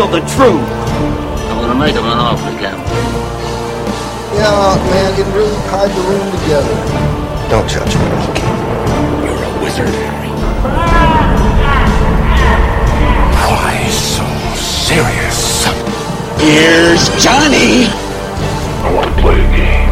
handle the truth. I'm gonna make him an offer, Captain. Yeah, man, it really tied the room together. Don't judge me, Rocky. You're a wizard, Harry. Why so serious? Here's Johnny. I want to play a game.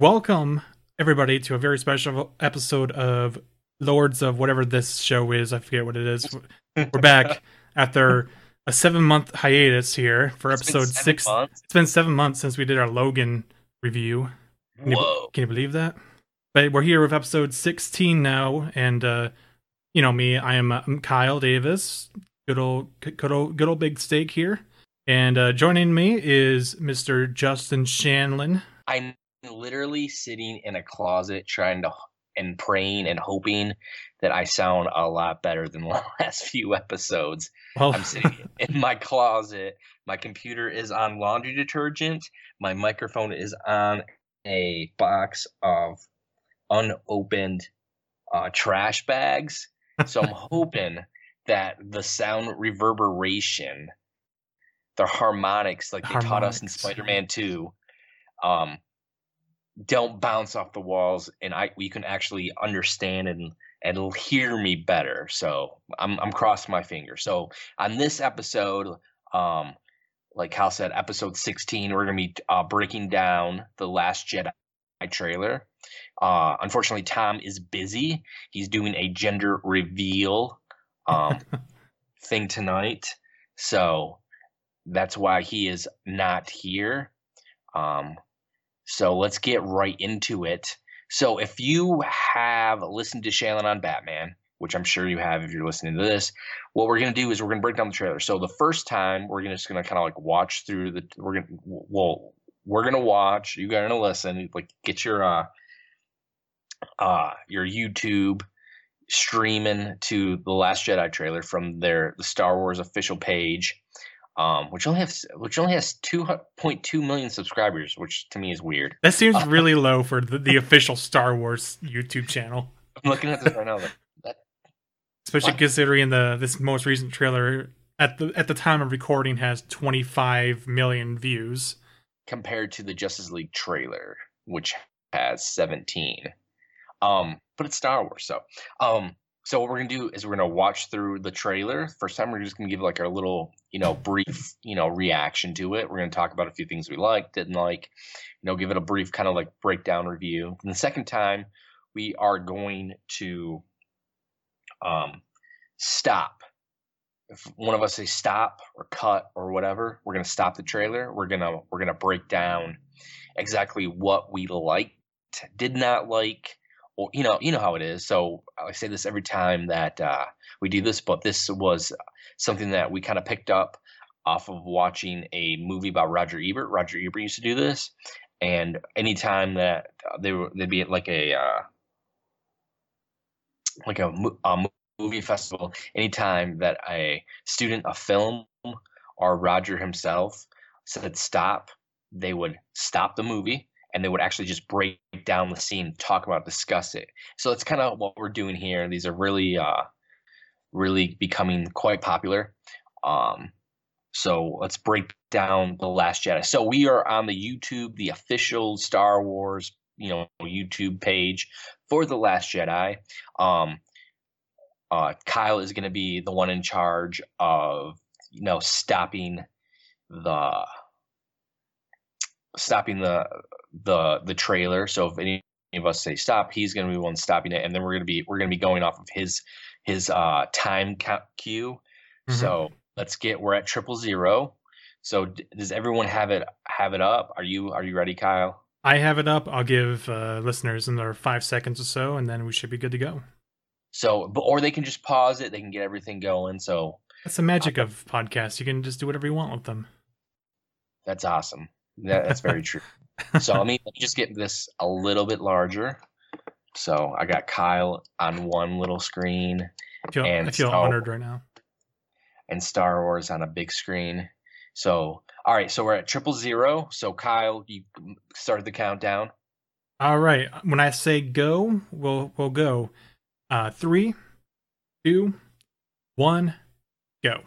Welcome, everybody, to a very special episode of Lords of whatever this show is. I forget what it is. We're back after a seven month hiatus here for It's episode six. months? It's been seven months since we did our Logan review. Can you, Whoa. can you believe that? But we're here with episode 16 now, and uh, you know me, I am uh, Kyle Davis, good old, good old, good old big steak here, and uh, joining me is Mr. Justin Shanlin. I'm literally sitting in a closet trying to and praying and hoping that I sound a lot better than the last few episodes. Well, I'm sitting in my closet. My computer is on laundry detergent. My microphone is on a box of unopened uh, trash bags. So I'm hoping that the sound reverberation, the harmonics, like they taught us in Spider-Man 2, um, don't bounce off the walls, and I we can actually understand and and hear me better. So I'm I'm crossing my fingers. So on this episode, um, like Hal said, episode 16, we're gonna be uh, breaking down the Last Jedi trailer. Uh, unfortunately, Tom is busy. He's doing a gender reveal um, thing tonight, so that's why he is not here. Um, so let's get right into it. So if you have listened to Shannon on Batman, which I'm sure you have if you're listening to this, what we're gonna do is we're gonna break down the trailer. So the first time we're gonna just gonna kind of like watch through the we're gonna well we're gonna watch. You gotta listen. Like get your uh uh your YouTube streaming to the Last Jedi trailer from their the Star Wars official page, um, which only has which only has two point two million subscribers, which to me is weird. That seems really low for the, the official Star Wars YouTube channel, I'm looking at this right now. That especially What? considering the this most recent trailer at the at the time of recording has 25 million views. compared to the Justice League trailer, which has 17. Um, but it's Star Wars, so um, so what we're gonna do is we're gonna watch through the trailer. First time we're just gonna give like our little, you know, brief, you know, reaction to it. We're gonna talk about a few things we liked, didn't like, you know, give it a brief kind of like breakdown review. And the second time, we are going to um stop. If one of us say stop or cut or whatever, we're gonna stop the trailer. We're gonna we're gonna break down exactly what we liked, did not like, you know you know how it is. So I say this every time that uh, we do this, but this was something that we kind of picked up off of watching a movie about Roger Ebert. Roger Ebert used to do this, and anytime that uh, they were they'd be at like a uh, like a, a movie festival, anytime that a student of film or Roger himself said stop, they would stop the movie and they would actually just break down the scene, talk about, it, discuss it. So it's kind of what we're doing here. These are really, uh, really becoming quite popular. Um, so let's break down the Last Jedi. So we are on the YouTube, the official Star Wars, you know, YouTube page for the Last Jedi. Um, uh, Kyle is going to be the one in charge of, you know, stopping the stopping the the the trailer. So if any of us say stop, he's going to be the one stopping it, and then we're going to be we're going to be going off of his his uh, time count cue. Mhm. So let's get we're at triple zero. So d- does everyone have it have it up? Are you are you ready, Kyle? I have it up. I'll give uh, listeners another five seconds or so, and then we should be good to go. So, but or they can just pause it. They can get everything going. So That's the magic of podcasts. You can just do whatever you want with them. that's awesome. That, that's very true. So let me, let me just get this a little bit larger. So I got Kyle on one little screen I feel, And I feel Star- honored right now. and Star Wars on a big screen. So all right, so we're at triple zero. So Kyle, you started the countdown. All right. When I say go, we'll we'll go. Uh, three, two, one, go.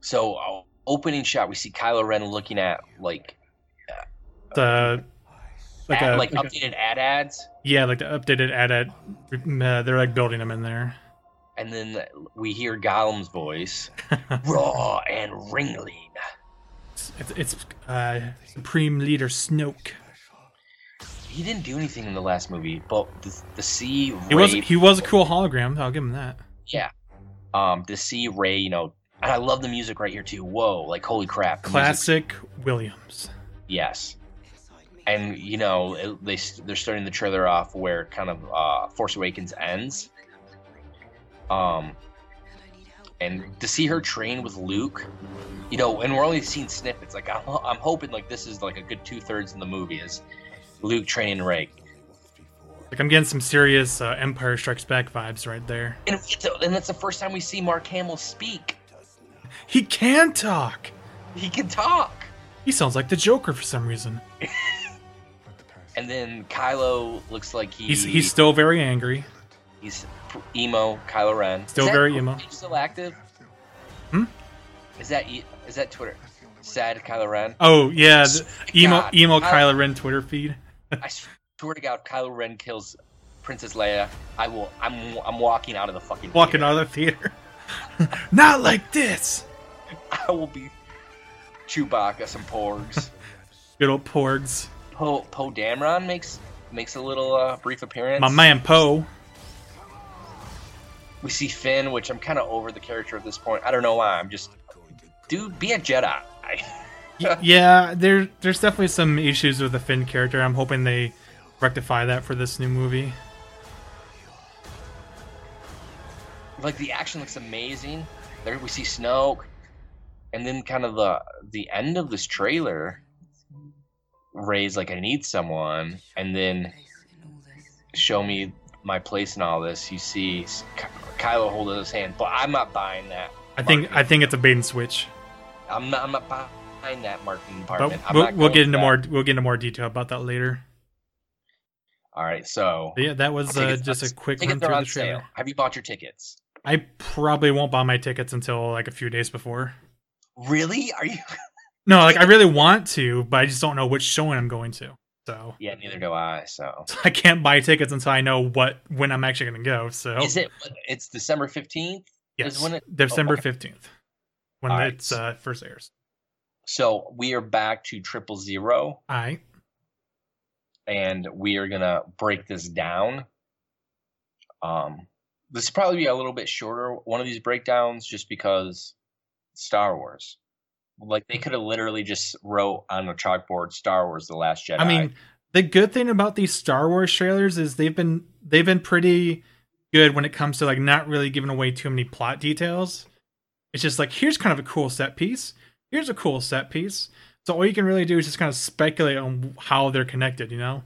So uh, opening shot, we see Kylo Ren looking at like The like ad- a like, like a- updated AT-ATs, yeah, like the updated AT-AT. Uh, they're like building them in there. and then we hear Gollum's voice, raw and ringling. It's, it's uh, Supreme Leader Snoke. He didn't do anything in the last movie, but the, the sea He was he was a cool hologram. I'll give him that. yeah, um, to see Rey, you know, and I love the music right here too. Whoa, like holy crap, the music- Classic Williams. Yes, and you know it, they they're starting the trailer off where kind of uh, Force Awakens ends. Um, and to see her train with Luke, you know, and we're only seeing snippets. Like I'm, I'm hoping like this is like a good two thirds in the movie is Luke training Rey. Like I'm getting some serious uh, Empire Strikes Back vibes right there. And, it's and that's the first time we see Mark Hamill speak. He can talk. He can talk. He sounds like the Joker for some reason. And then Kylo looks like he, He's he's still very angry. he's emo Kylo Ren. Still very emo. Still active? Hmm? Is that is that Twitter? Sad Kylo Ren. Oh yeah, the emo God, emo I- Kylo Ren Twitter feed. I swear to God, Kylo Ren kills Princess Leia. I will. I'm I'm walking out of the fucking. Walking theater. out of the theater. Not like this. I will be Chewbacca some porgs. Good old Porgs. Poe Poe Dameron makes makes a little uh, brief appearance. My man Poe. We see Finn, which I'm kind of over the character at this point. I don't know why. I'm just, dude, be a Jedi. Yeah, there there's definitely some issues with the Finn character. I'm hoping they rectify that for this new movie. Like the action looks amazing. There we see Snoke, and then kind of the the end of this trailer. Rey's like, I need someone, and then show me my place in all this. You see Ky- Kylo holding his hand, but I'm not buying that. I think marketing. I think it's a bait and switch. I'm not. I'm not buying that marketing But department. I'm we'll, we'll get into that. more we'll get into more detail about that later. All right, so But yeah, that was uh, just a quick run through the sale. Have you bought your tickets? I probably won't buy my tickets until like a few days before. Really? Are you? No, like I really want to, but I just don't know which showing I'm going to. So yeah, neither do I. So I can't buy tickets until I know what when I'm actually going to go. So is it? It's December fifteenth. yes, when it- December okay. fifteenth when All right. it's uh, first airs. So we are back to triple zero, I and we are gonna break this down. Um, this will probably be a little bit shorter one of these breakdowns, just because Star Wars. Like they could have literally just wrote on a chalkboard "Star Wars: The Last Jedi." I mean, the good thing about these Star Wars trailers is they've been they've been pretty good when it comes to like not really giving away too many plot details. It's just like here's kind of a cool set piece. Here's a cool set piece. So all you can really do is just kind of speculate on how they're connected. You know?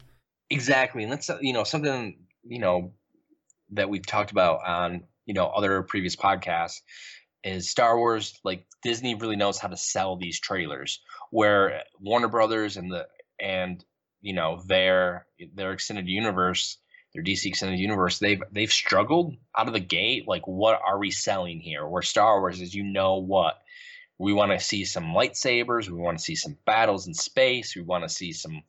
Exactly, and that's you know something you know that we've talked about on you know other previous podcasts is Star Wars. Like Disney really knows how to sell these trailers, where Warner Brothers and the and you know their their extended universe, their DC extended universe, they've they've struggled out of the gate. Like, what are we selling here? Where Star Wars is, you know what. We want to see some lightsabers. We want to see some battles in space. We want to see some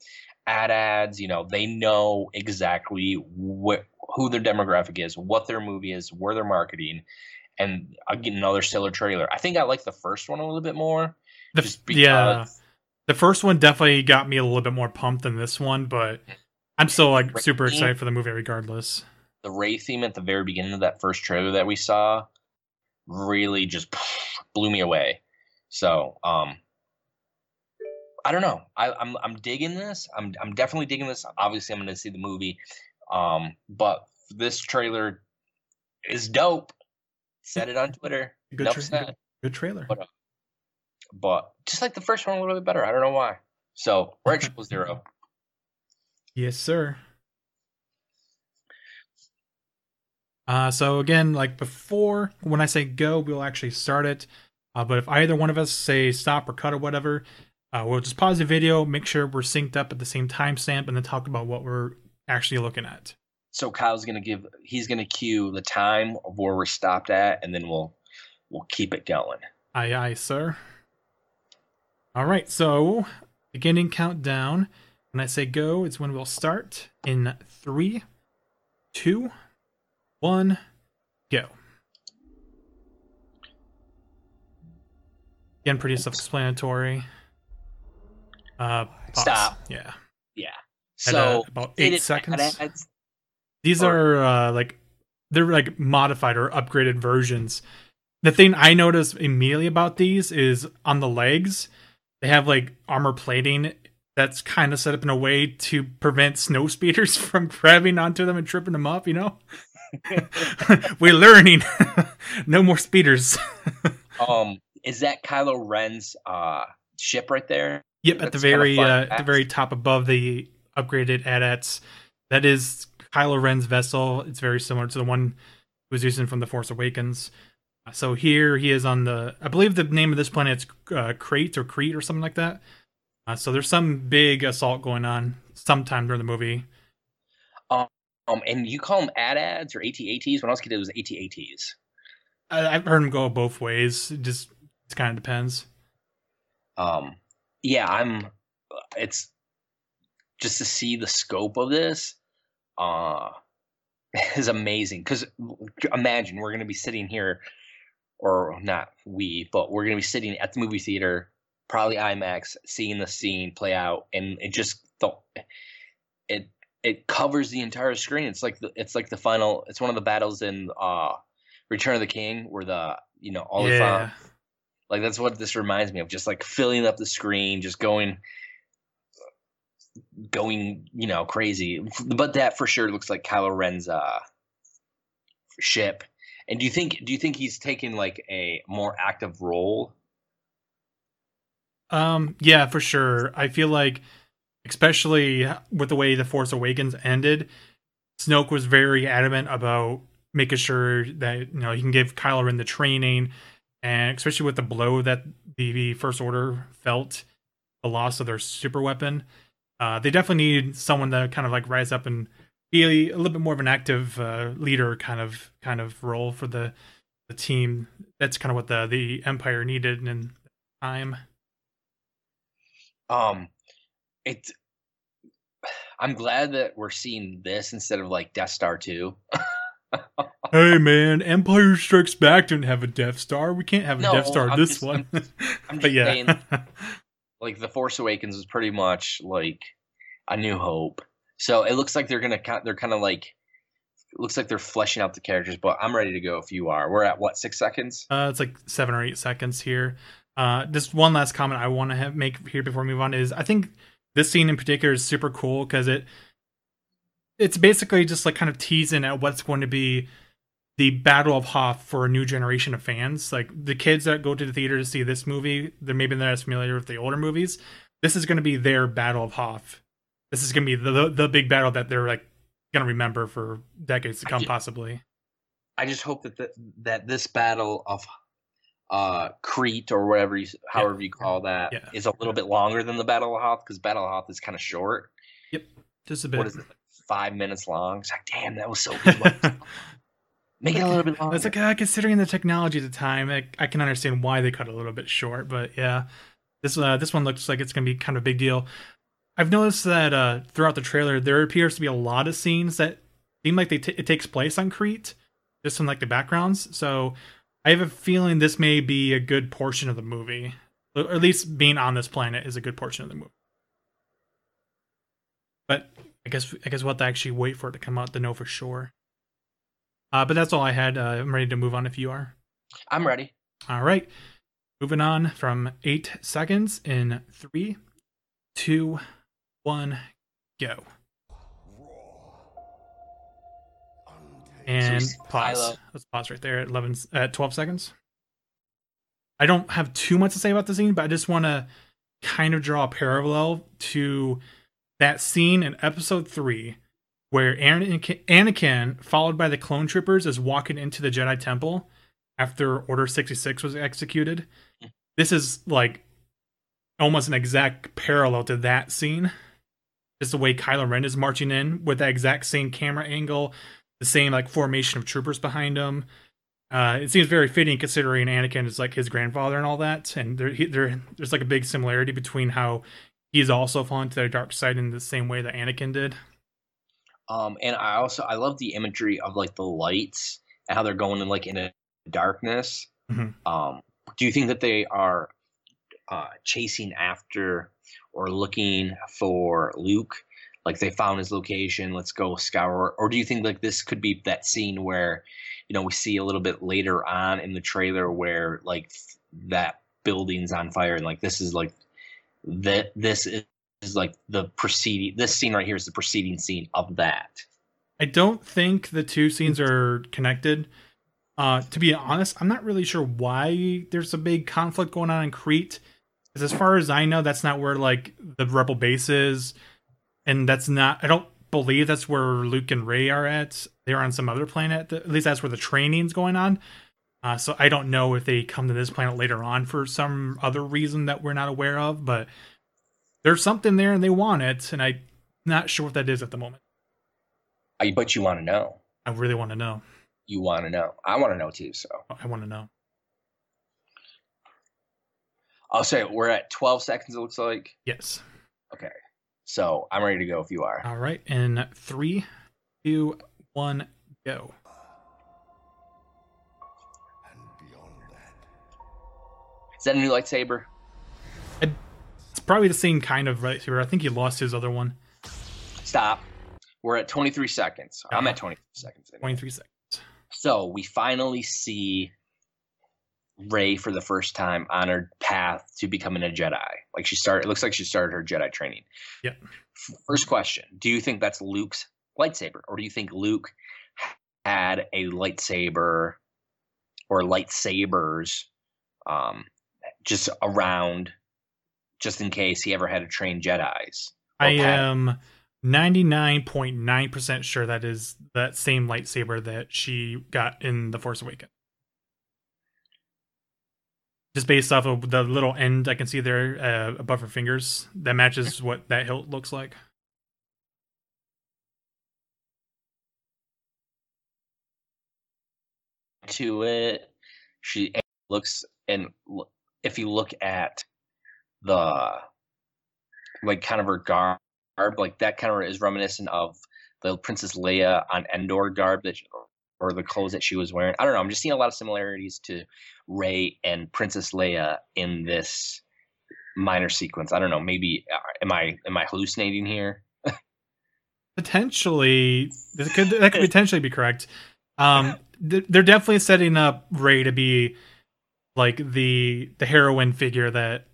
AT-ATs. You know, they know exactly what who their demographic is, what their movie is, where they're marketing, and again another stellar trailer. I think I like the first one a little bit more. The, just yeah, the first one definitely got me a little bit more pumped than this one, but I'm still like super Right. excited for the movie regardless. The Rey theme at the very beginning of that first trailer that we saw really just blew me away. So, um, I don't know. I, I'm I'm digging this. I'm I'm definitely digging this. Obviously, I'm going to see the movie, um, but this trailer is dope. Said it on Twitter. Good, tra- good, good trailer. But, uh, but just like the first one a little bit better. I don't know why. So we're at triple zero. Yes, sir. Uh, so again, like before, when I say go, we'll actually start it. Uh, but if either one of us say stop or cut or whatever, uh, we'll just pause the video, make sure we're synced up at the same timestamp, and then talk about what we're actually looking at. so Kyle's gonna give he's gonna cue the time of where we're stopped at, and then we'll we'll keep it going. Aye, aye, sir. All right, so beginning countdown. When I say go, it's when we'll start in three, two, one, go. Again, pretty self-explanatory. Uh, pause. Stop. Yeah. Yeah. At, So uh, about eight it- seconds. it's- These Or- are uh, like they're like modified or upgraded versions. The thing I noticed immediately about these is on the legs, they have like armor plating that's kind of set up in a way to prevent snow speeders from grabbing onto them and tripping them up. You know, we're learning. no more speeders. Um, is that Kylo Ren's uh ship right there? Yep, at the That's kinda very uh, at the very top above the upgraded AT-ATs. That is Kylo Ren's vessel. It's very similar to the one he was using from the Force Awakens. So here he is on the, I believe the name of this planet's uh, Crait or Crete or something like that. Uh, so there's some big assault going on sometime during the movie. Um, and you call them AT-ATs or AT-ATs? When I was a kid, it was AT-ATs. I, I've heard him go both ways. It just it kind of depends. Um, yeah, I'm. It's just to see the scope of this. Uh, is amazing because imagine we're gonna be sitting here, or not we, but we're gonna be sitting at the movie theater, probably IMAX, seeing the scene play out, and it just the it it covers the entire screen. It's like the it's like the final. It's one of the battles in uh Return of the King where the you know all the like that's what this reminds me of, just like filling up the screen, just going going, you know, crazy. But that for sure looks like Kylo Ren's uh ship. And do you think do you think he's taken like a more active role? Um, yeah, for sure. I feel like, especially with the way the Force Awakens ended, Snoke was very adamant about making sure that you know he can give Kylo Ren the training, and especially with the blow that the First Order felt, the loss of their super weapon, uh, they definitely need someone to kind of like rise up and be a, little bit more of an active uh, leader kind of kind of role for the the team. That's kind of what the the Empire needed in time. Um it I'm glad that we're seeing this instead of like Death Star 2. Hey man, Empire Strikes Back didn't have a Death Star. We can't have a No, Death Star I'm this just- one. I'm but yeah, saying like the Force Awakens is pretty much like a New Hope. So it looks like they're gonna they're kind of like looks like they're fleshing out the characters. But I'm ready to go if you are. We're at what six seconds? uh, it's like seven or eight seconds here. Uh, just one last comment I want to make here before we move on is I think this scene in particular is super cool because it it's basically just like kind of teasing at what's going to be the Battle of Hoth for a new generation of fans. Like the kids that go to the theater to see this movie, they're maybe not as familiar with the older movies. This is going to be their Battle of Hoth. This is going to be the, the the big battle that they're like going to remember for decades to I come, possibly. I just hope that the, that this battle of uh Crete or whatever you however you call that is Yeah. a little bit longer than the Battle of Hoth because Battle of Hoth is kind of short. Yep, just a bit. What is it? like, Five minutes long. It's like, damn, that was so good. Make it a little bit longer. It's like uh, considering the technology at the time, I, I can understand why they cut a little bit short. But yeah, this uh, this one looks like it's gonna be kind of a big deal. I've noticed that uh, throughout the trailer, there appears to be a lot of scenes that seem like they t- it takes place on Crete, just in like the backgrounds. So I have a feeling this may be a good portion of the movie, or at least being on this planet is a good portion of the movie. But I guess I guess we'll have to actually wait for it to come out to know for sure. Uh, but that's all I had. Uh, I'm ready to move on if you are. I'm ready. All right. Moving on from eight seconds in three, two, one, go. And So, pause. Let's pause right there at 11, at 12 seconds. I don't have too much to say about the scene, but I just want to kind of draw a parallel to that scene in episode three where Anakin, Anakin, followed by the clone troopers, is walking into the Jedi Temple after Order 66 was executed. This is like almost an exact parallel to that scene. just the way Kylo Ren is marching in with that exact same camera angle, the same like formation of troopers behind him. Uh, it seems very fitting considering Anakin is like his grandfather and all that, and there, he, there there's like a big similarity between how he's also fallen to the dark side in the same way that Anakin did. Um, and I also I love the imagery of like the lights and how they're going in like in a darkness. Mhm. Um, do you think that they are uh, chasing after or looking for Luke? Like they found his location, let's go scour. Or do you think like this could be that scene where, you know, we see a little bit later on in the trailer where like that building's on fire and like this is like that this is like the preceding this scene right here is the preceding scene of that. I don't think the two scenes are connected. Uh, to be honest, I'm not really sure why there's a big conflict going on in Crete. Because as far as I know, that's not where like the rebel base is, and that's not. I don't believe that's where Luke and Rey are at. They're on some other planet. At least that's where the training's going on. Uh, so I don't know if they come to this planet later on for some other reason that we're not aware of. But there's something there, and they want it, and I'm not sure what that is at the moment. I but you want to know. I really want to know. You want to know. I want to know too. So oh, I want to know. I'll say we're at 12 seconds. It looks like. Yes. Okay. So I'm ready to go if you are. All right. In three, two, one, go. And beyond that, Is that a new lightsaber? It's probably the same kind of right here. I think he lost his other one. Stop. We're at 23 seconds. I'm at 23 seconds. anyway. 23 seconds. So we finally see Rey for the first time on her path to becoming a Jedi. Like she started, it looks like she started her Jedi training. Yep. First question: Do you think that's Luke's lightsaber, or do you think Luke had a lightsaber or lightsabers, um, just around, just in case he ever had to train Jedi's? I am 99.9% sure that is that same lightsaber that she got in The Force Awakens. Just based off of the little end I can see there uh, above her fingers, that matches what that hilt looks like. to it. She looks and if you look at the like kind of her garb, like that kind of is reminiscent of the Princess Leia on Endor garb that she, or the clothes that she was wearing. I don't know. I'm just seeing a lot of similarities to Rey and Princess Leia in this minor sequence. I don't know. Maybe uh, am I am I hallucinating here? Potentially, that could that could potentially be correct. Um, th- they're definitely setting up Rey to be like the the heroine figure that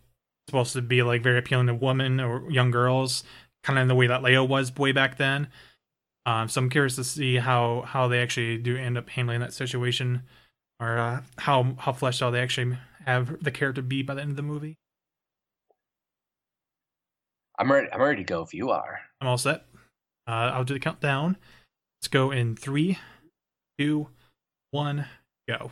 supposed to be like very appealing to women or young girls, kind of in the way that Leo was way back then. Um, so I'm curious to see how how they actually do end up handling that situation, or uh, how how fleshed out they actually have the character be by the end of the movie. I'm ready. I'm ready to go if you are. I'm all set. Uh, I'll do the countdown. Let's go in three, two, one, go.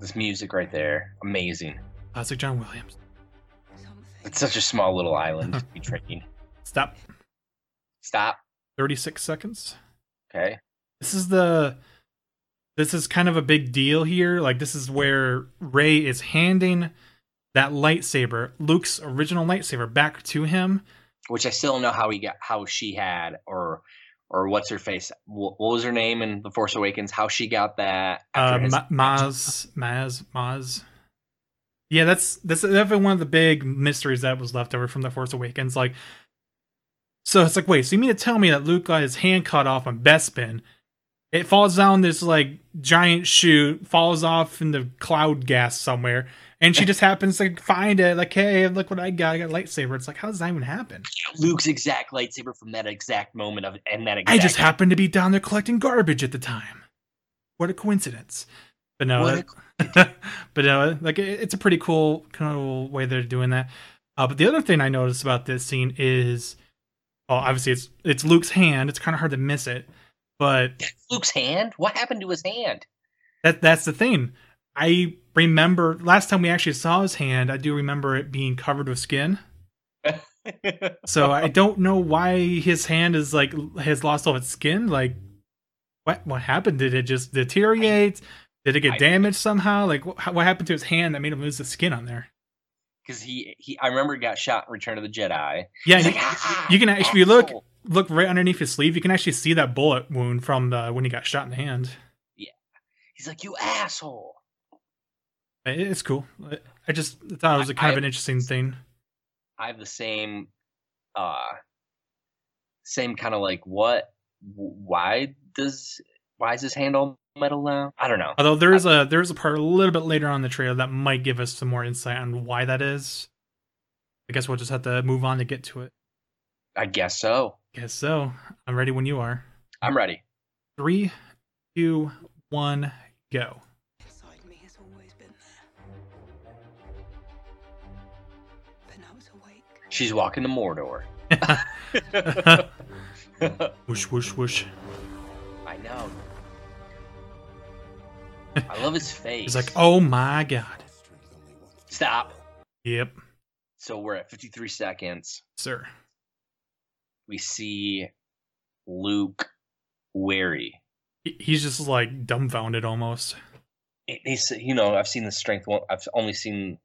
This music right there, amazing. Classic John Williams. It's such a small little island to be training. Stop. Stop. 36 seconds. Okay. This is the. This is kind of a big deal here. Like, this is where Rey is handing that lightsaber, Luke's original lightsaber, back to him. Which I still don't know how he got, how she had, or or what's her face? What, what was her name in The Force Awakens? How she got that? Uh, his- Ma- Maz, Maz, Maz. Yeah, that's that's definitely one of the big mysteries that was left over from the Force Awakens. Like, so it's like, wait, so you mean to tell me that Luke got his hand cut off on Bespin? It falls down this like giant chute, falls off in the cloud gas somewhere, and she just happens to find it. Like, hey, look what I got! I got a lightsaber. It's like, how does that even happen? Luke's exact lightsaber from that exact moment of and that I just happened to be down there collecting garbage at the time. What a coincidence! But no, a but no, like it- it's a pretty cool, kind of way they're doing that. Uh, but the other thing I noticed about this scene is, well, obviously it's it's Luke's hand. It's kind of hard to miss it, but Luke's hand. What happened to his hand? that that's the thing. I remember last time we actually saw his hand. I do remember it being covered with skin. So I don't know why his hand is like has lost all its skin. Like, what what happened? Did it just deteriorate? Did it get I- damaged somehow? Like, what, what happened to his hand that made him lose the skin on there? Because he, he, I remember he got shot in Return of the Jedi. Yeah, He's you, like, "Ah, you can actually if you look asshole." Look right underneath his sleeve. You can actually see that bullet wound from the when he got shot in the hand. Yeah, he's like, you asshole. It's cool. I- I just thought it was a kind of an interesting thing. I have the same, uh, same kind of like what? Why does why is his hand all metal now? I don't know. Although there is a there is a part a little bit later on in the trailer that might give us some more insight on why that is. I guess we'll just have to move on to get to it. I guess so. Guess so. I'm ready when you are. I'm ready. Three, two, one, go. Inside me has always been there. But now it's awake. She's walking to Mordor. whoosh whoosh whoosh. I know. I love his face. He's like, oh my god. Stop. Yep, So we're at 53 seconds. sir. We see Luke wary. He's just like dumbfounded almost. He's, you know, I've seen the strength. One, I've only seen,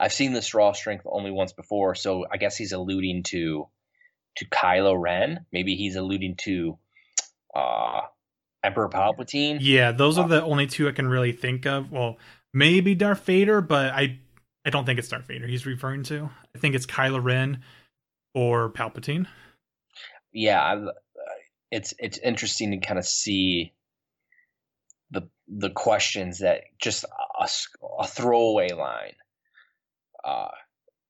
I've seen this raw strength only once before. So I guess he's alluding to, to Kylo Ren. Maybe he's alluding to, uh, Emperor Palpatine. Yeah, those are the only two I can really think of. Well, maybe Darth Vader, but I I don't think it's Darth Vader he's referring to. I think it's Kylo Ren or Palpatine. Yeah I, it's it's interesting to kind of see the the questions that just a throwaway line uh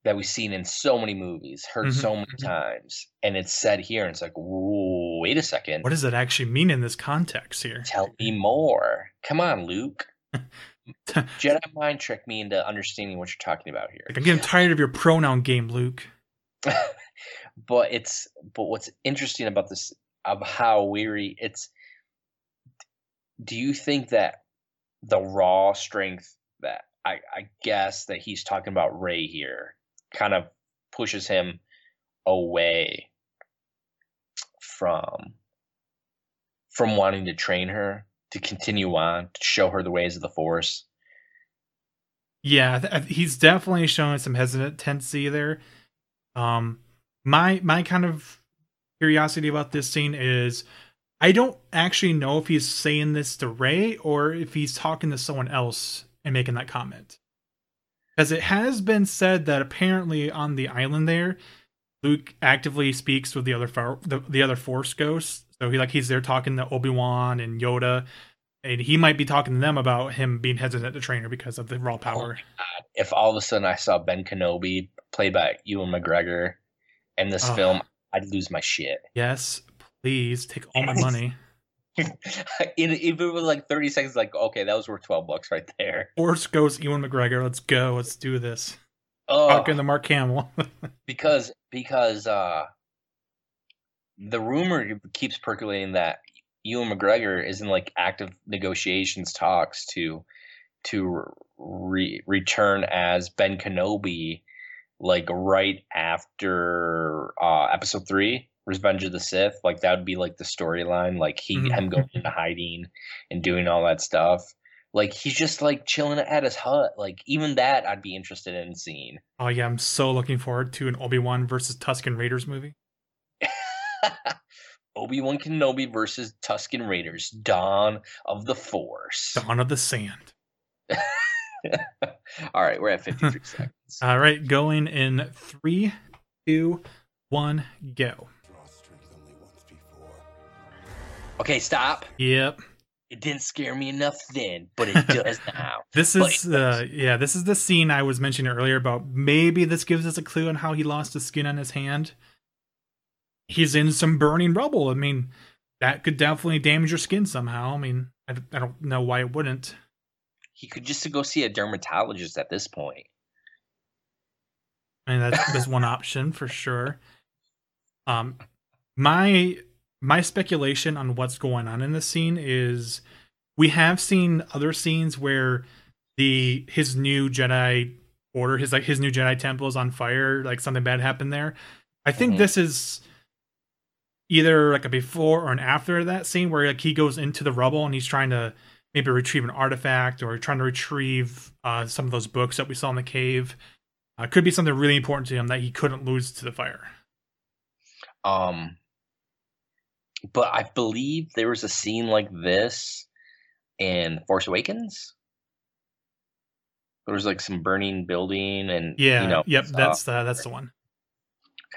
that we've seen in so many movies heard Mhm, so many mhm. times and it's said here and it's like wait a second What does it actually mean in this context here? tell me more come on luke jedi mind trick me into understanding what you're talking about here Like, I'm getting tired of your pronoun game, Luke. but it's but what's interesting about this of how weary it's do you think that the raw strength that I, I guess that he's talking about Rey here kind of pushes him away from from wanting to train her to continue on to show her the ways of the force Yeah, th- he's definitely showing some hesitancy there. Um, my my kind of curiosity about this scene is, I don't actually know if he's saying this to Rey or if he's talking to someone else and making that comment. Because it has been said that apparently on the island there, Luke actively speaks with the other the, the other Force ghosts. So he like he's there talking to Obi Wan and Yoda, and he might be talking to them about him being hesitant to train her because of the raw power. Oh if all of a sudden I saw Ben Kenobi played by Ewan McGregor in this Oh. film, I'd lose my shit. Yes, please take all my money. If it was like 30 seconds, like, okay, that was worth 12 bucks right there. Force ghost Ewan McGregor. Let's go. Let's do this. Oh, Talking to Mark Hamill. because, because, uh, the rumor keeps percolating that Ewan McGregor is in like active negotiations talks to, to re- return as Ben Kenobi, like right after, uh, episode three. Revenge of the Sith, like that would be like the storyline, like he Mhm. him going into hiding and doing all that stuff. Like he's just like chilling at his hut. Like even that, I'd be interested in seeing. oh yeah, I'm so looking forward to an Obi Wan versus Tusken Raiders movie. Obi Wan Kenobi versus Tusken Raiders: Dawn of the Force. Dawn of the Sand. all right, we're at fifty-three seconds. All right, going in three, two, one, go. Draw strength only once before. Okay, stop. Yep. It didn't scare me enough then, but it does now. This But is uh yeah, this is the scene I was mentioning earlier about maybe this gives us a clue on how he lost the skin on his hand. He's in some burning rubble. I mean, that could definitely damage your skin somehow. I mean, I, I don't know why it wouldn't. He could just go see a dermatologist at this point. I mean, that's, that's one option for sure. Um, my my speculation on what's going on in this scene is we have seen other scenes where the his new Jedi order, his like his new Jedi temple is on fire, like something bad happened there. I think Mhm. this is either like a before or an after that scene where like he goes into the rubble and he's trying to maybe retrieve an artifact or trying to retrieve uh, some of those books that we saw in the cave. Uh, could be something really important to him that he couldn't lose to the fire. Um, but I believe there was a scene like this in Force Awakens. There was like some burning building and Yeah, you know, yep, stuff. that's uh, that's the one.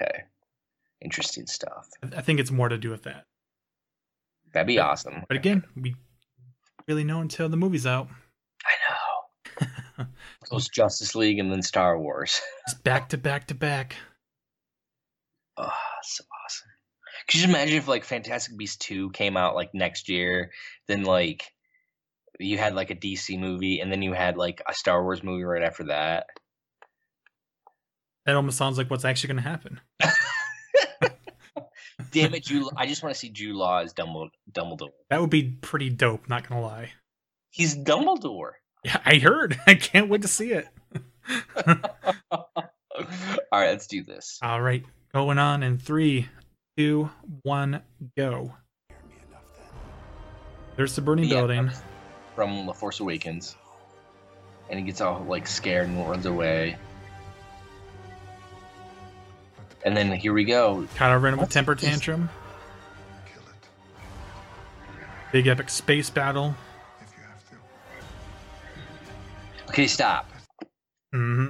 okay. Interesting stuff. I think it's more to do with that. That'd be awesome. But again, we really know until the movie's out. Know. Justice League and then Star Wars. It's back to back to back. Oh, so awesome. Could you imagine if like Fantastic Beasts 2 came out like next year, then like you had like a DC movie and then you had like a Star Wars movie right after that? That almost sounds like what's actually going to happen. Damn it, Jude! I just want to see Jude Law as Dumbledore. Dumbledore. That would be pretty dope. Not gonna lie. He's Dumbledore. Yeah, I heard. I can't wait to see it. All right, let's do this. All right, going on in three, two, one, go. There's the burning Yeah, building. from The Force Awakens, and he gets all like scared and runs away. And then here we go. Kylo Ren with temper tantrum. Kill it Big epic space battle. Okay, stop. hmm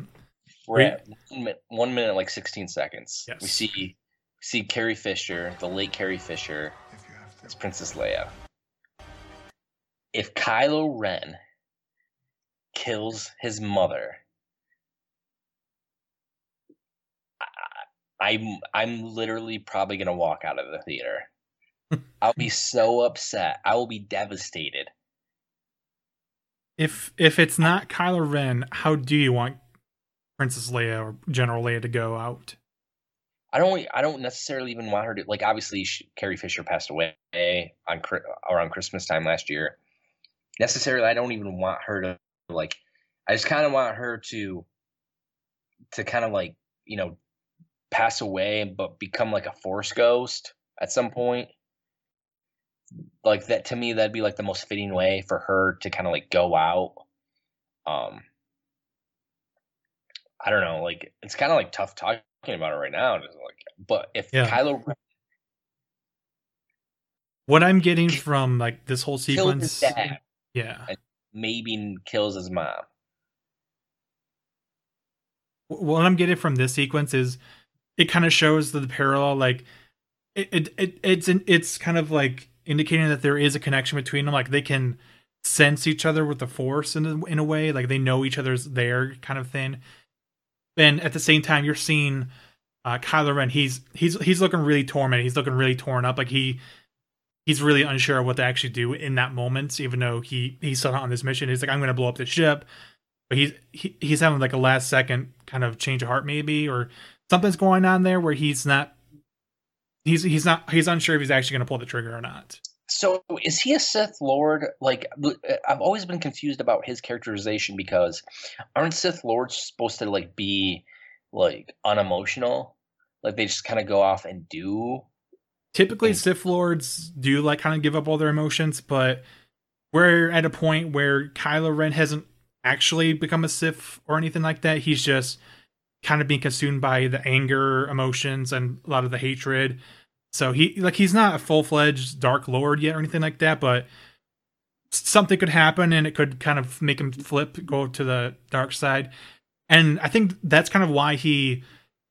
We're Wait. at one minute, one minute, like sixteen seconds. Yes. We see see Carrie Fisher, the late Carrie Fisher, If you have as. Princess Leia. If Kylo Ren kills his mother, I- I'm I'm literally probably gonna walk out of the theater. I'll be so upset. I will be devastated. If if it's not Kylo Ren, how do you want Princess Leia or General Leia to go out? I don't. I don't necessarily even want her to like. Obviously, she, Carrie Fisher passed away on around Christmas time last year. Necessarily, I don't even want her to like. I just kind of want her to, to kind of like you know, pass away, but become like a Force ghost at some point. Like that to me, that'd be like the most fitting way for her to kind of like go out. Um, I don't know. Like it's kind of like tough talking about it right now. Just like, but if Yeah. Kylo What I'm getting from like this whole sequence, dad, yeah. maybe kills his mom. what I'm getting from this sequence is it kind of shows the parallel like it, it, it it's in, it's kind of like indicating that there is a connection between them like they can sense each other with the force in a, in a way like they know each other's there kind of thing. And at the same time you're seeing uh Kylo Ren he's he's he's looking really tormented. He's looking really torn up. Like he he's really unsure of what to actually do in that moment even though he he's out on this mission. He's like I'm going to blow up the ship. But he's he, he's having like a last second kind of change of heart maybe or something's going on there where he's not he's he's not he's unsure if he's actually going to pull the trigger or not So is he a Sith Lord? Like I've always been confused about his characterization because aren't Sith Lords supposed to like be like unemotional? Like they just kind of go off and do. typically Mm. sith lords do like kind of give up all their emotions but we're at a point where kylo ren hasn't actually become a sith or anything like that he's just kind of being consumed by the anger emotions and a lot of the hatred so he like he's not a full-fledged dark lord yet or anything like that but something could happen and it could kind of make him flip go to the dark side and i think that's kind of why he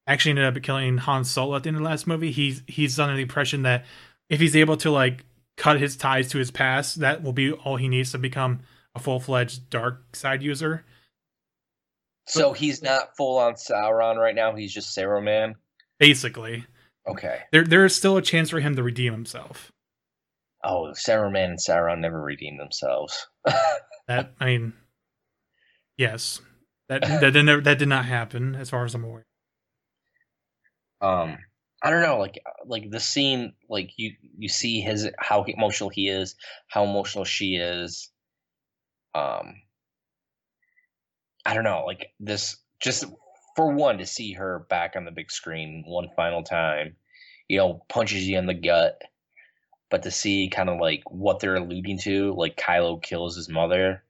actually ended up killing Han Solo at the end of the last movie. He's he's under the impression that if he's able to like cut his ties to his past, that will be all he needs to become a full fledged dark side user. So he's not full on Sauron right now. He's just Saruman. Basically, Okay. there there is still a chance for him to redeem himself. Oh, Saruman and Sauron never redeem themselves. That I mean, yes, that that did never, that did not happen as far as I'm aware. um i don't know like like the scene like you you see his how emotional he is how emotional she is um I don't know, like this just for one to see her back on the big screen one final time, you know, punches you in the gut. But to see kind of like what they're alluding to, like Kylo kills his mother.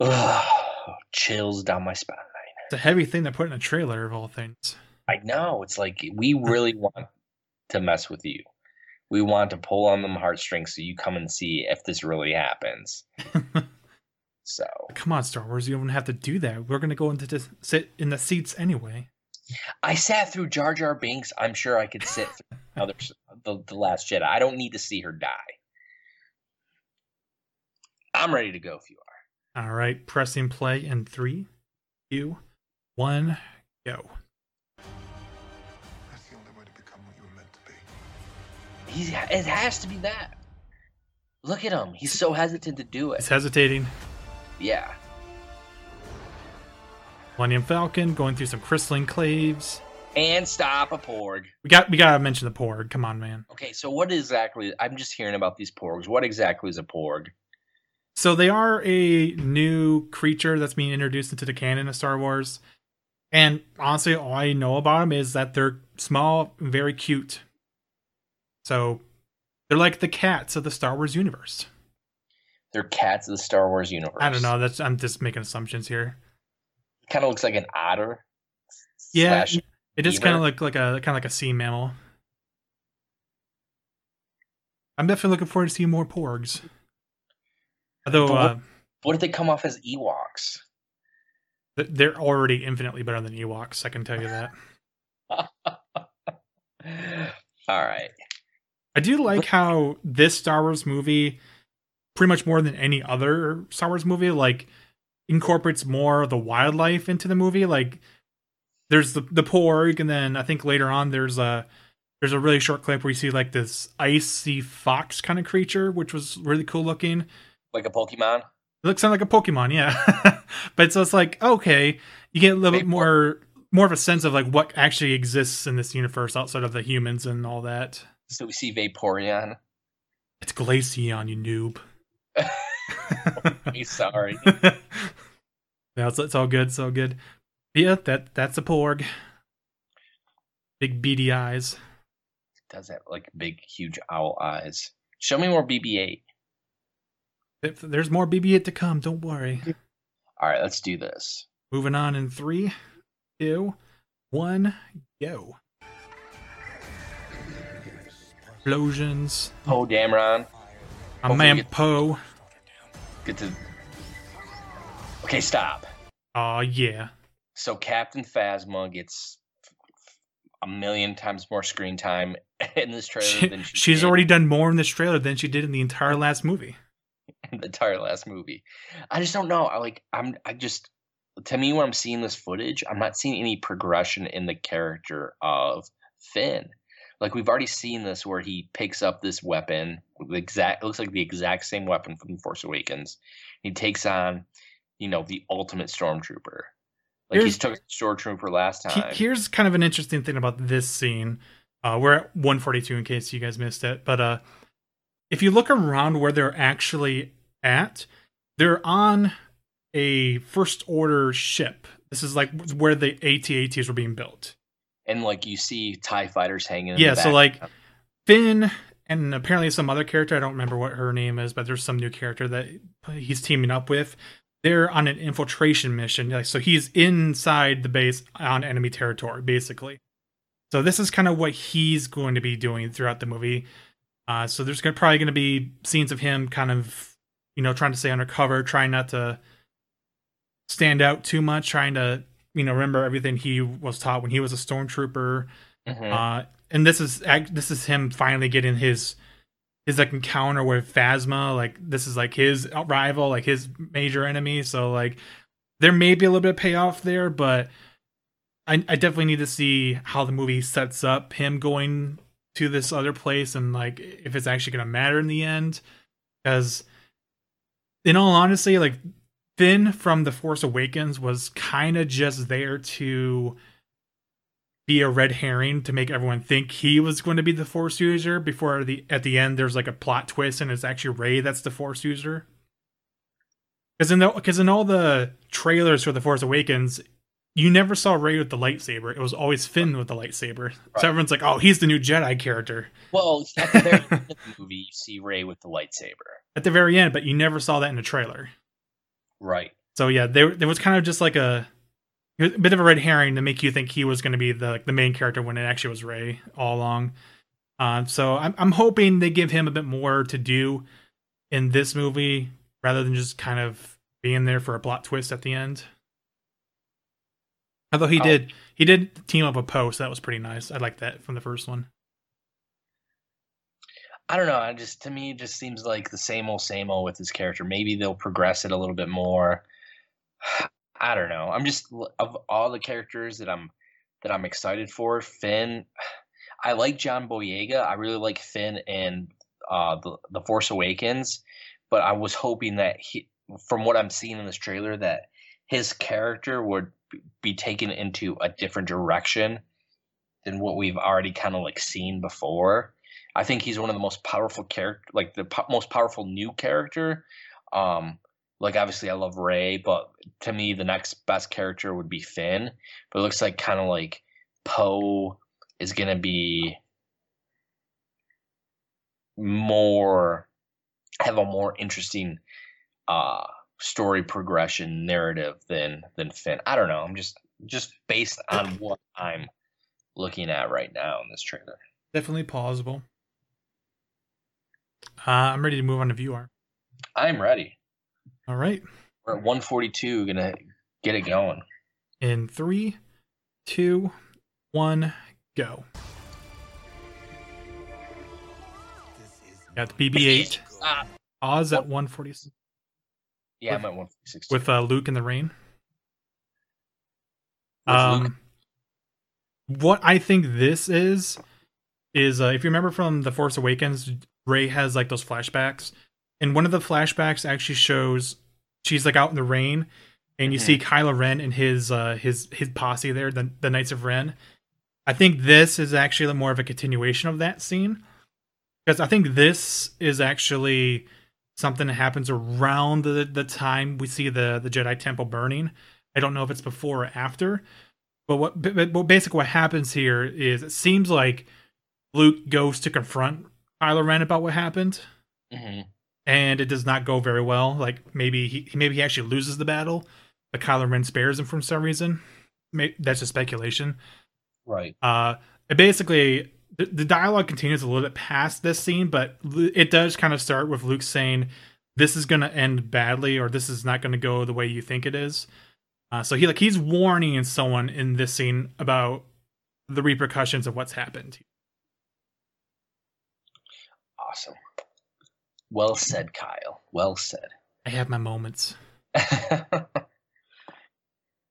Ugh, chills down my spine. It's a heavy thing to put in a trailer of all things. I know. It's like we really want to mess with you. We want to pull on them heartstrings so you come and see if this really happens. so Come on, Star Wars, you don't have to do that. We're gonna go into this, sit in the seats anyway. I sat through Jar Jar Binks. I'm sure I could sit through others, the, the Last Jedi. I don't need to see her die. I'm ready to go if you are. All right, pressing play in three, two, one, go. That's the only way to become what you were meant to be. He, it has to be that. Look at him. He's so hesitant to do it. He's it. hesitating. Yeah. Millennium Falcon going through some crystalline claves. And stop a porg. We got we gotta mention the Porg. Come on, man. Okay, so what exactly? I'm just hearing about these porgs. What exactly is a porg? So they are a new creature that's being introduced into the canon of Star Wars. And honestly, all I know about them is that they're small, very cute. So they're like the cats of the Star Wars universe. They're cats of the Star Wars universe. I don't know. That's I'm just making assumptions here. Kind of looks like an otter. Yeah, it just beaver. kind of look like a kind of like a sea mammal. I'm definitely looking forward to seeing more porgs. Although what- uh, What if they come off as Ewoks? they're already infinitely better than Ewoks, I can tell you that. All right. I do like how this Star Wars movie, pretty much more than any other Star Wars movie, like incorporates more of the wildlife into the movie. Like there's the the porg, and then I think later on there's a there's a really short clip where you see like this icy fox kind of creature, which was really cool looking. Like a Pokemon? It looks like a Pokemon, yeah. but so it's like okay, you get a little bit more more of a sense of like what actually exists in this universe outside of the humans and all that. So we see Vaporeon. It's Glaceon, you noob. Hey, sorry. yeah, it's, it's all good. It's all good. Yeah, that that's a porg. Big beady eyes. Does have like big, huge owl eyes. Show me more BB-8. If there's more BB-8 to come. Don't worry. All right, let's do this. Moving on in three, two, one, go. Explosions. Poe Dameron. A Hopefully man get- Poe. Get to. Okay, stop. Oh yeah. So Captain Phasma gets a million times more screen time in this trailer She, than she she's did already done more in this trailer than she did in the entire last movie. the entire last movie. I just don't know. I like. I'm. I just. To me, when I'm seeing this footage, I'm not seeing any progression in the character of Finn. Like we've already seen this where he picks up this weapon, the exact looks like the exact same weapon from Force Awakens. He takes on, you know, the ultimate stormtrooper. Like Here's- he's took stormtrooper last time. Here's kind of an interesting thing about this scene. Uh, we're at 142 in case you guys missed it, but uh, if you look around where they're actually at, they're on a first order ship. This is like where the AT-ATs were being built. And like you see Tie fighters hanging. In Yeah, so like Finn and apparently some other character. I don't remember what her name is, but there's some new character that he's teaming up with. They're on an infiltration mission. Like, so he's inside the base on enemy territory, basically. So this is kind of what he's going to be doing throughout the movie. Uh, so there's gonna, probably going to be scenes of him kind of, you know, trying to stay undercover, trying not to stand out too much, trying to, you know, remember everything he was taught when he was a stormtrooper. Mhm. Uh, and this is this is him finally getting his his like encounter with Phasma. Like this is like his rival, like his major enemy. So like there may be a little bit of payoff there, but I, I definitely need to see how the movie sets up him going to this other place and like if it's actually going to matter in the end. Because in all honesty, like Finn from The Force Awakens was kind of just there to be a red herring to make everyone think he was going to be the force user before the at the end there's like a plot twist and it's actually Rey that's the force user. Because in the because in all the trailers for the Force Awakens, you never saw Rey with the lightsaber. It was always Finn with the lightsaber. Right. So everyone's like, "Oh, he's the new Jedi character." Well, at the very end of the movie, you see Rey with the lightsaber. At the very end, but you never saw that in the trailer. Right. So yeah, there there was kind of just like a, a bit of a red herring to make you think he was going to be the the main character when it actually was Rey all along. Uh, so I'm I'm hoping they give him a bit more to do in this movie rather than just kind of being there for a plot twist at the end. Although he Oh. did he did team up with Poe, so that was pretty nice. I like that from the first one. I don't know. I just to me, it just seems like the same old, same old with his character. Maybe they'll progress it a little bit more. I don't know. I'm just of all the characters that I'm that I'm excited for. Finn, I like John Boyega. I really like Finn and uh, the the Force Awakens, but I was hoping that he, from what I'm seeing in this trailer, that his character would be taken into a different direction than what we've already kind of like seen before. I think he's one of the most powerful character, like the po- most powerful new character. Um, like obviously I love Rey, but to me the next best character would be Finn. But it looks like kind of like Poe is gonna be more have a more interesting uh story progression narrative than than Finn. I don't know. I'm just just based on what I'm looking at right now in this trailer. Definitely plausible. Uh, I'm ready to move on to viewer. I'm ready. All right. We're at 142, gonna get it going. In three, two, one, go. Got the BB-8. Ah, Oz at 146 yeah, I'm at 146. with uh, Luke in the rain. With Luke? Um, what I think this is is uh, if you remember from the Force Awakens, Rey has like those flashbacks, and one of the flashbacks actually shows she's like out in the rain, and you Mhm. see Kylo Ren and his uh, his his posse there, the the Knights of Ren. I think this is actually more of a continuation of that scene because I think this is actually something that happens around the the time we see the the Jedi Temple burning. I don't know if it's before or after, but what but, but basically what happens here is it seems like Luke goes to confront Kylo Ren about what happened, Mhm. and it does not go very well. Like maybe he maybe he actually loses the battle, but Kylo Ren spares him for some reason. May- That's just speculation. Right. Uh, basically, the, the dialogue continues a little bit past this scene, but it does kind of start with Luke saying, "This is going to end badly, or this is not going to go the way you think it is." Uh, so he like he's warning someone in this scene about the repercussions of what's happened. Awesome. Well said, Kyle. Well said. I have my moments.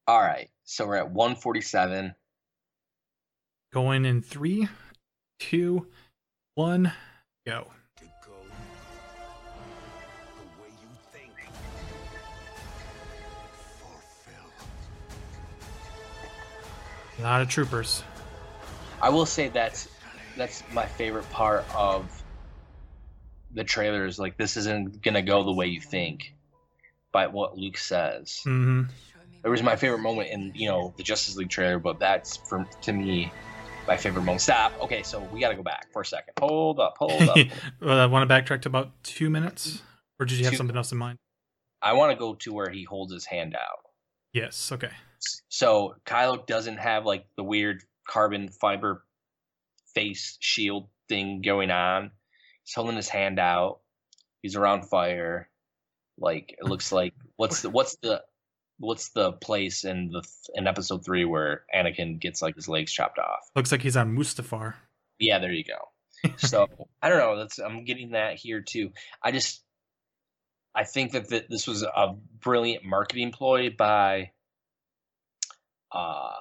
All right. So we're at 147. Going in three, two, one, go. To go the way you think. Fulfill. A lot of troopers. I will say that's that's my favorite part of the trailer is like this isn't gonna go the way you think by what Luke says. hmm It was my favorite moment in you know the Justice League trailer, but that's for to me my favorite moment. Stop. Okay, so we got to go back for a second. Hold up. Hold up. uh, Want to backtrack to about two minutes, or did you have Two- something else in mind? I want to go to where he holds his hand out. Yes. Okay. So Kylo doesn't have like the weird carbon fiber face shield thing going on. He's holding his hand out. He's around fire. Like it looks like what's the what's the what's the place in the in episode three where Anakin gets like his legs chopped off? Looks like he's on Mustafar. Yeah, there you go. So I don't know. That's I'm getting that here too. I just I think that th- this was a brilliant marketing ploy by uh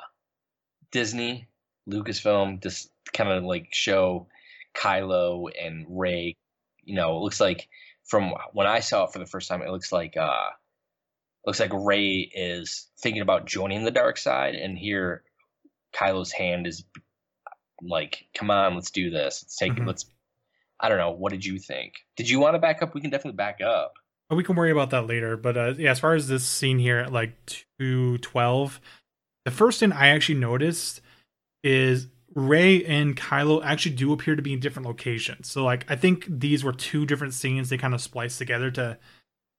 Disney, Lucasfilm, just kind of like show Kylo and Rey. You know, it looks like from when I saw it for the first time, it looks like uh looks like Rey is thinking about joining the dark side, and here Kylo's hand is like, come on, let's do this. Let's take Mhm. let's I don't know, what did you think? Did you want to back up? We can definitely back up. We can worry about that later. But uh, yeah, as far as this scene here at like two twelve, the first thing I actually noticed is Rey and Kylo actually do appear to be in different locations. So like I think these were two different scenes they kind of spliced together to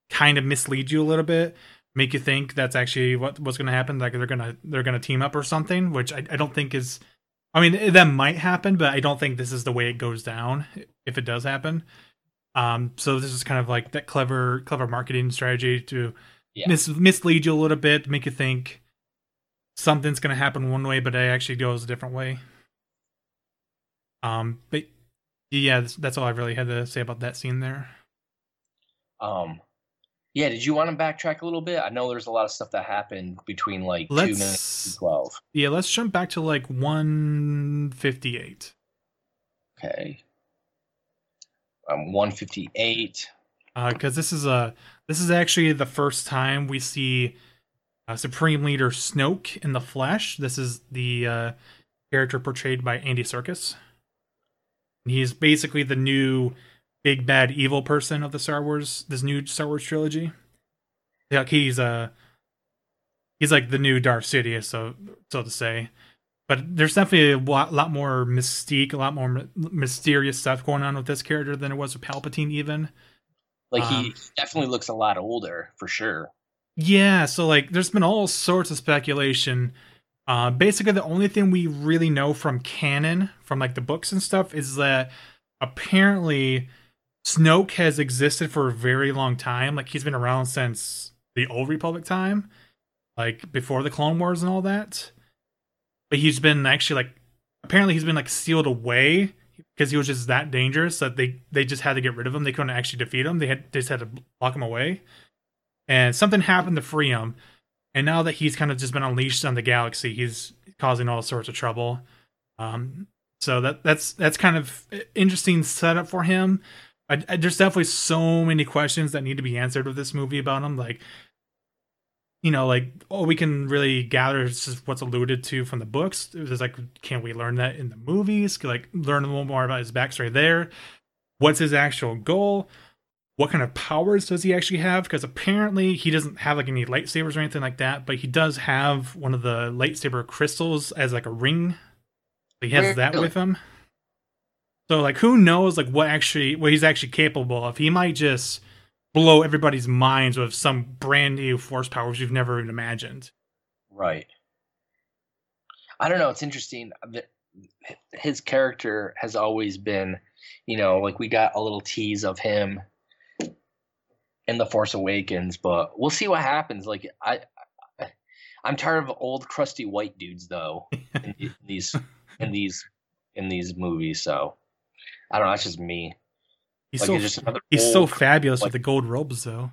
kind of mislead you a little bit, make you think that's actually what what's going to happen. Like they're gonna they're gonna team up or something, which I, I don't think is. I mean that might happen, but I don't think this is the way it goes down if it does happen. Um, so this is kind of like that clever clever marketing strategy to Yeah. mis- mislead you a little bit, make you think something's going to happen one way, but it actually goes a different way. Um, but yeah, that's, that's all I really had to say about that scene there. Um, yeah. Did you want to backtrack a little bit? I know there's a lot of stuff that happened between like two minutes and twelve. yeah, let's jump back to like one fifty eight. Okay. Um, one fifty eight. because this is a this is actually the first time we see uh, Supreme Leader Snoke in the flesh. This is the uh, character portrayed by Andy Serkis. He's basically the new big bad evil person of the Star Wars this new Star Wars trilogy. Like he's uh he's like the new Darth Sidious, so so to say. But there's definitely a lot, lot more mystique, a lot more mysterious stuff going on with this character than it was with Palpatine, even. Like he Um, definitely looks a lot older for sure. Yeah, so like there's been all sorts of speculation. Uh basically the only thing we really know from canon, from like the books and stuff, is that apparently Snoke has existed for a very long time. Like he's been around since the old Republic time. Like before the Clone Wars and all that. But he's been actually like apparently he's been like sealed away because he was just that dangerous that they they just had to get rid of him. They couldn't actually defeat him. They had they just had to lock him away and something happened to free him. And now that he's kind of just been unleashed on the galaxy, he's causing all sorts of trouble. Um, so that that's that's kind of interesting setup for him. I, I, there's definitely so many questions that need to be answered with this movie about him. Like, you know, like all we can really gather is what's alluded to from the books. Was like, can we learn that in the movies? Like, learn a little more about his backstory there. What's his actual goal? What kind of powers does he actually have? Because apparently he doesn't have like any lightsabers or anything like that, but he does have one of the lightsaber crystals as like a ring. He has that with him. So like who knows like what actually what he's actually capable of. He might just blow everybody's minds with some brand new force powers you've never even imagined. Right. I don't know. It's interesting. Uh, that His character has always been, you know, like we got a little tease of him in the Force Awakens, but we'll see what happens. Like I, I I'm tired of old crusty white dudes though in the- these in these in these movies. So I don't know. That's just me. He's Like so just he's so fabulous like- with the gold robes though.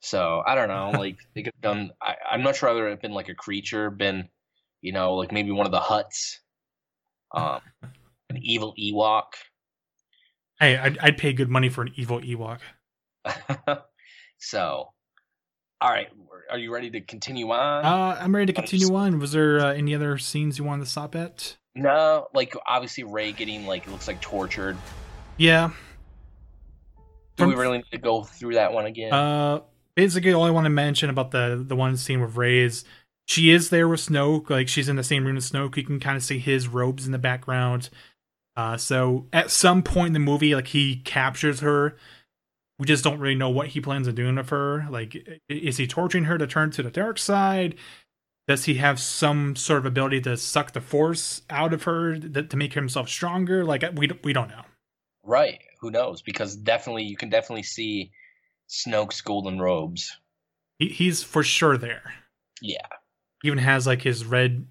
So I don't know. Like they could have done. I, I'm not sure whether it been like a creature, been, you know, like maybe one of the Hutts, um, an evil Ewok. Hey, I'd, I'd pay good money for an evil Ewok. so, all right, are you ready to continue on? Uh, I'm ready to Wanna just- continue on. Was there uh, any other scenes you wanted to stop at? no, like obviously Rey getting like it looks like tortured. Yeah. Do we really need to go through that one again? Uh, basically, all I want to mention about the the one scene with Rey is she is there with Snoke. Like she's in the same room as Snoke. You can kind of see his robes in the background. Uh, so at some point in the movie, like he captures her. We just don't really know what he plans on doing with her. Like, is he torturing her to turn to the dark side? Does he have some sort of ability to suck the force out of her that, to make himself stronger? Like, we we don't know. right. Who knows? Because definitely you can definitely see Snoke's golden robes. He, he's for sure there. Yeah. He even has like his red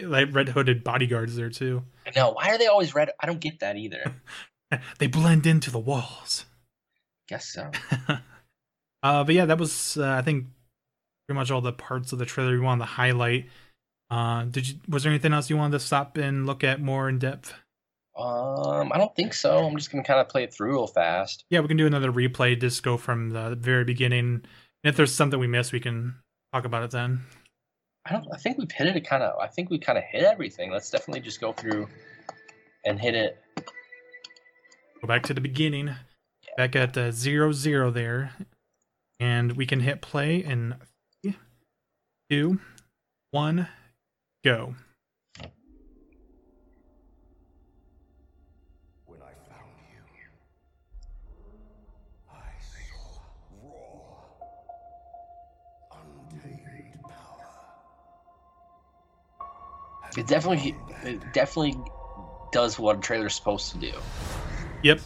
like red hooded bodyguards there too No, why are they always red? I don't get that either. they blend into the walls Guess so. uh but yeah that was uh, i think pretty much all the parts of the trailer we wanted to highlight uh did you was there anything else you wanted to stop and look at more in depth Um, I don't think so. I'm just gonna kind of play it through real fast. yeah we can do another replay just go from the very beginning and if there's something we missed we can talk about it then I don't. I think we've hit it kind of. I think we kind of hit everything. Let's definitely just go through and hit it. go back to the beginning back at uh, zero zero there, and we can hit play in three, two, one, go. When I found you, I saw raw, untamed power. It definitely, it definitely does what a trailer's supposed to do, Yep,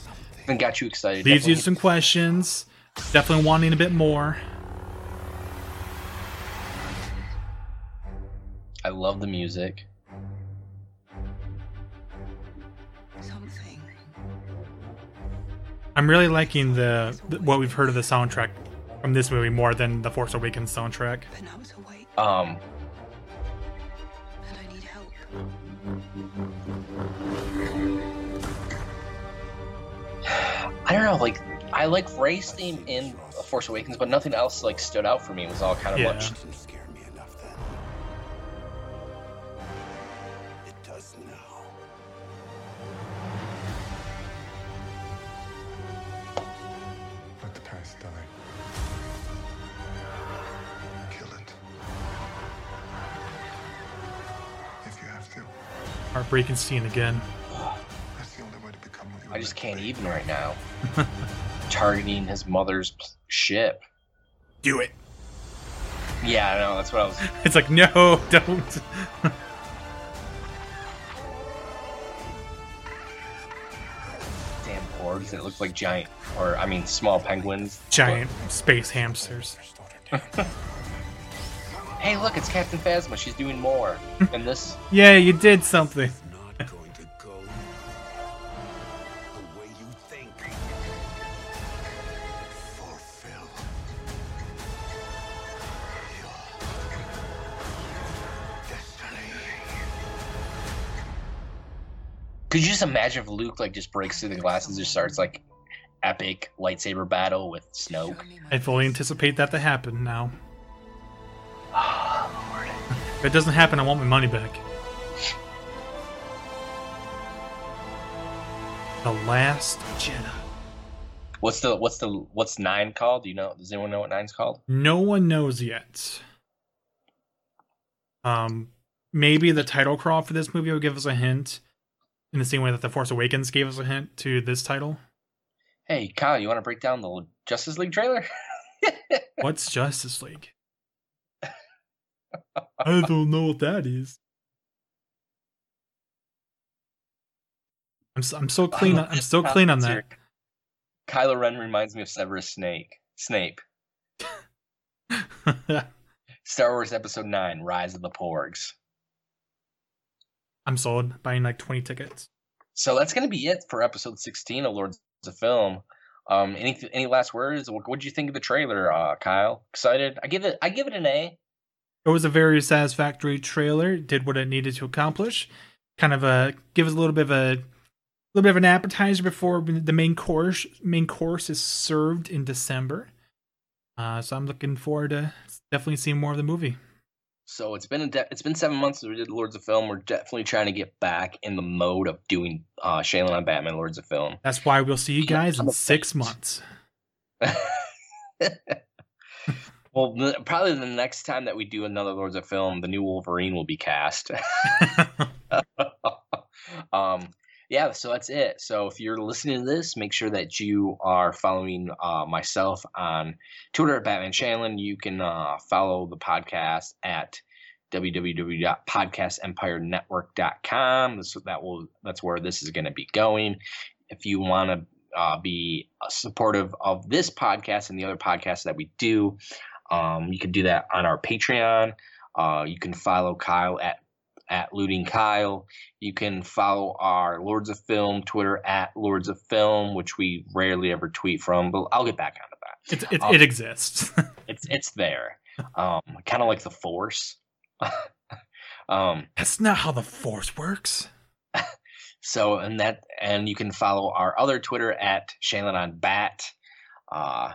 and got you excited. leaves you some questions. Definitely wanting a bit more. I love the music. Something. I'm really liking the, the what we've heard of the soundtrack from this movie more than the Force Awakens soundtrack. But now it's awake, Um, I don't know, like I like Rey's theme in Force Awakens, but nothing else like stood out for me. It was all kind of Yeah. much. Didn't scare me enough then. It does now. Let the past die. Kill it. If you have to. Heartbreaking scene again. Just can't meant to be. even right now. Targeting his mother's ship. Do it. Yeah, I know. That's what I was. It's like no, don't. Damn porgs that look like giant, or I mean, small penguins. Giant space hamsters. Hey, look, it's Captain Phasma. She's doing more than this. Yeah, you did something. Could you just imagine if Luke like just breaks through the glasses and just starts like epic lightsaber battle with Snoke? Show me my I fully anticipate that to happen now. If it doesn't happen, I want my money back. The Last Jedi. What's the what's the what's nine called? Do you know? Does anyone know what nine's called? No one knows yet. Um, maybe the title crawl for this movie will give us a hint, in the same way that the Force Awakens gave us a hint to this title. Hey, Kyle, you want to break down the Justice League trailer? What's Justice League? I don't know what that is. I'm so, I'm so clean. On, I'm so clean on that. Kylo Ren reminds me of Severus Snake. Snape. Star Wars Episode Nine: Rise of the Porgs. I'm sold. Buying like 20 tickets. So that's gonna be it for Episode 16 of Lords of Film. Um, any any last words? What did you think of the trailer, uh, Kyle? Excited? I give it I give it an A. It was a very satisfactory trailer. Did what it needed to accomplish. Kind of a give us a little bit of a little bit of an appetizer before the main course main course is served in December. Uh, so I'm looking forward to definitely seeing more of the movie. So it's been a de- it's been seven months since we did Lords of Film. We're definitely trying to get back in the mode of doing uh, Shaylin on Batman Lords of Film. That's why we'll see you guys in six months. well, the, probably the next time that we do another Lords of Film, the new Wolverine will be cast. um, yeah, so that's it. So if you're listening to this, make sure that you are following uh, myself on Twitter at Batman Shanlin. You can uh, follow the podcast at www.podcastempirenetwork.com. This, that will that's where this is going to be going. If you want to uh, be uh, supportive of this podcast and the other podcasts that we do, um, you can do that on our Patreon. Uh, you can follow Kyle at at Looting Kyle. You can follow our Lords of Film Twitter at Lords of Film, which we rarely ever tweet from, but I'll get back onto that. It, it, Um, it exists. It's it's there, um, kind of like the Force. um, That's not how the Force works. so and that and you can follow our other Twitter at Shaylin on Bat. Uh,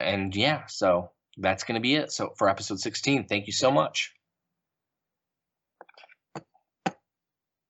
and yeah, so that's gonna be it. So for episode 16, thank you so much.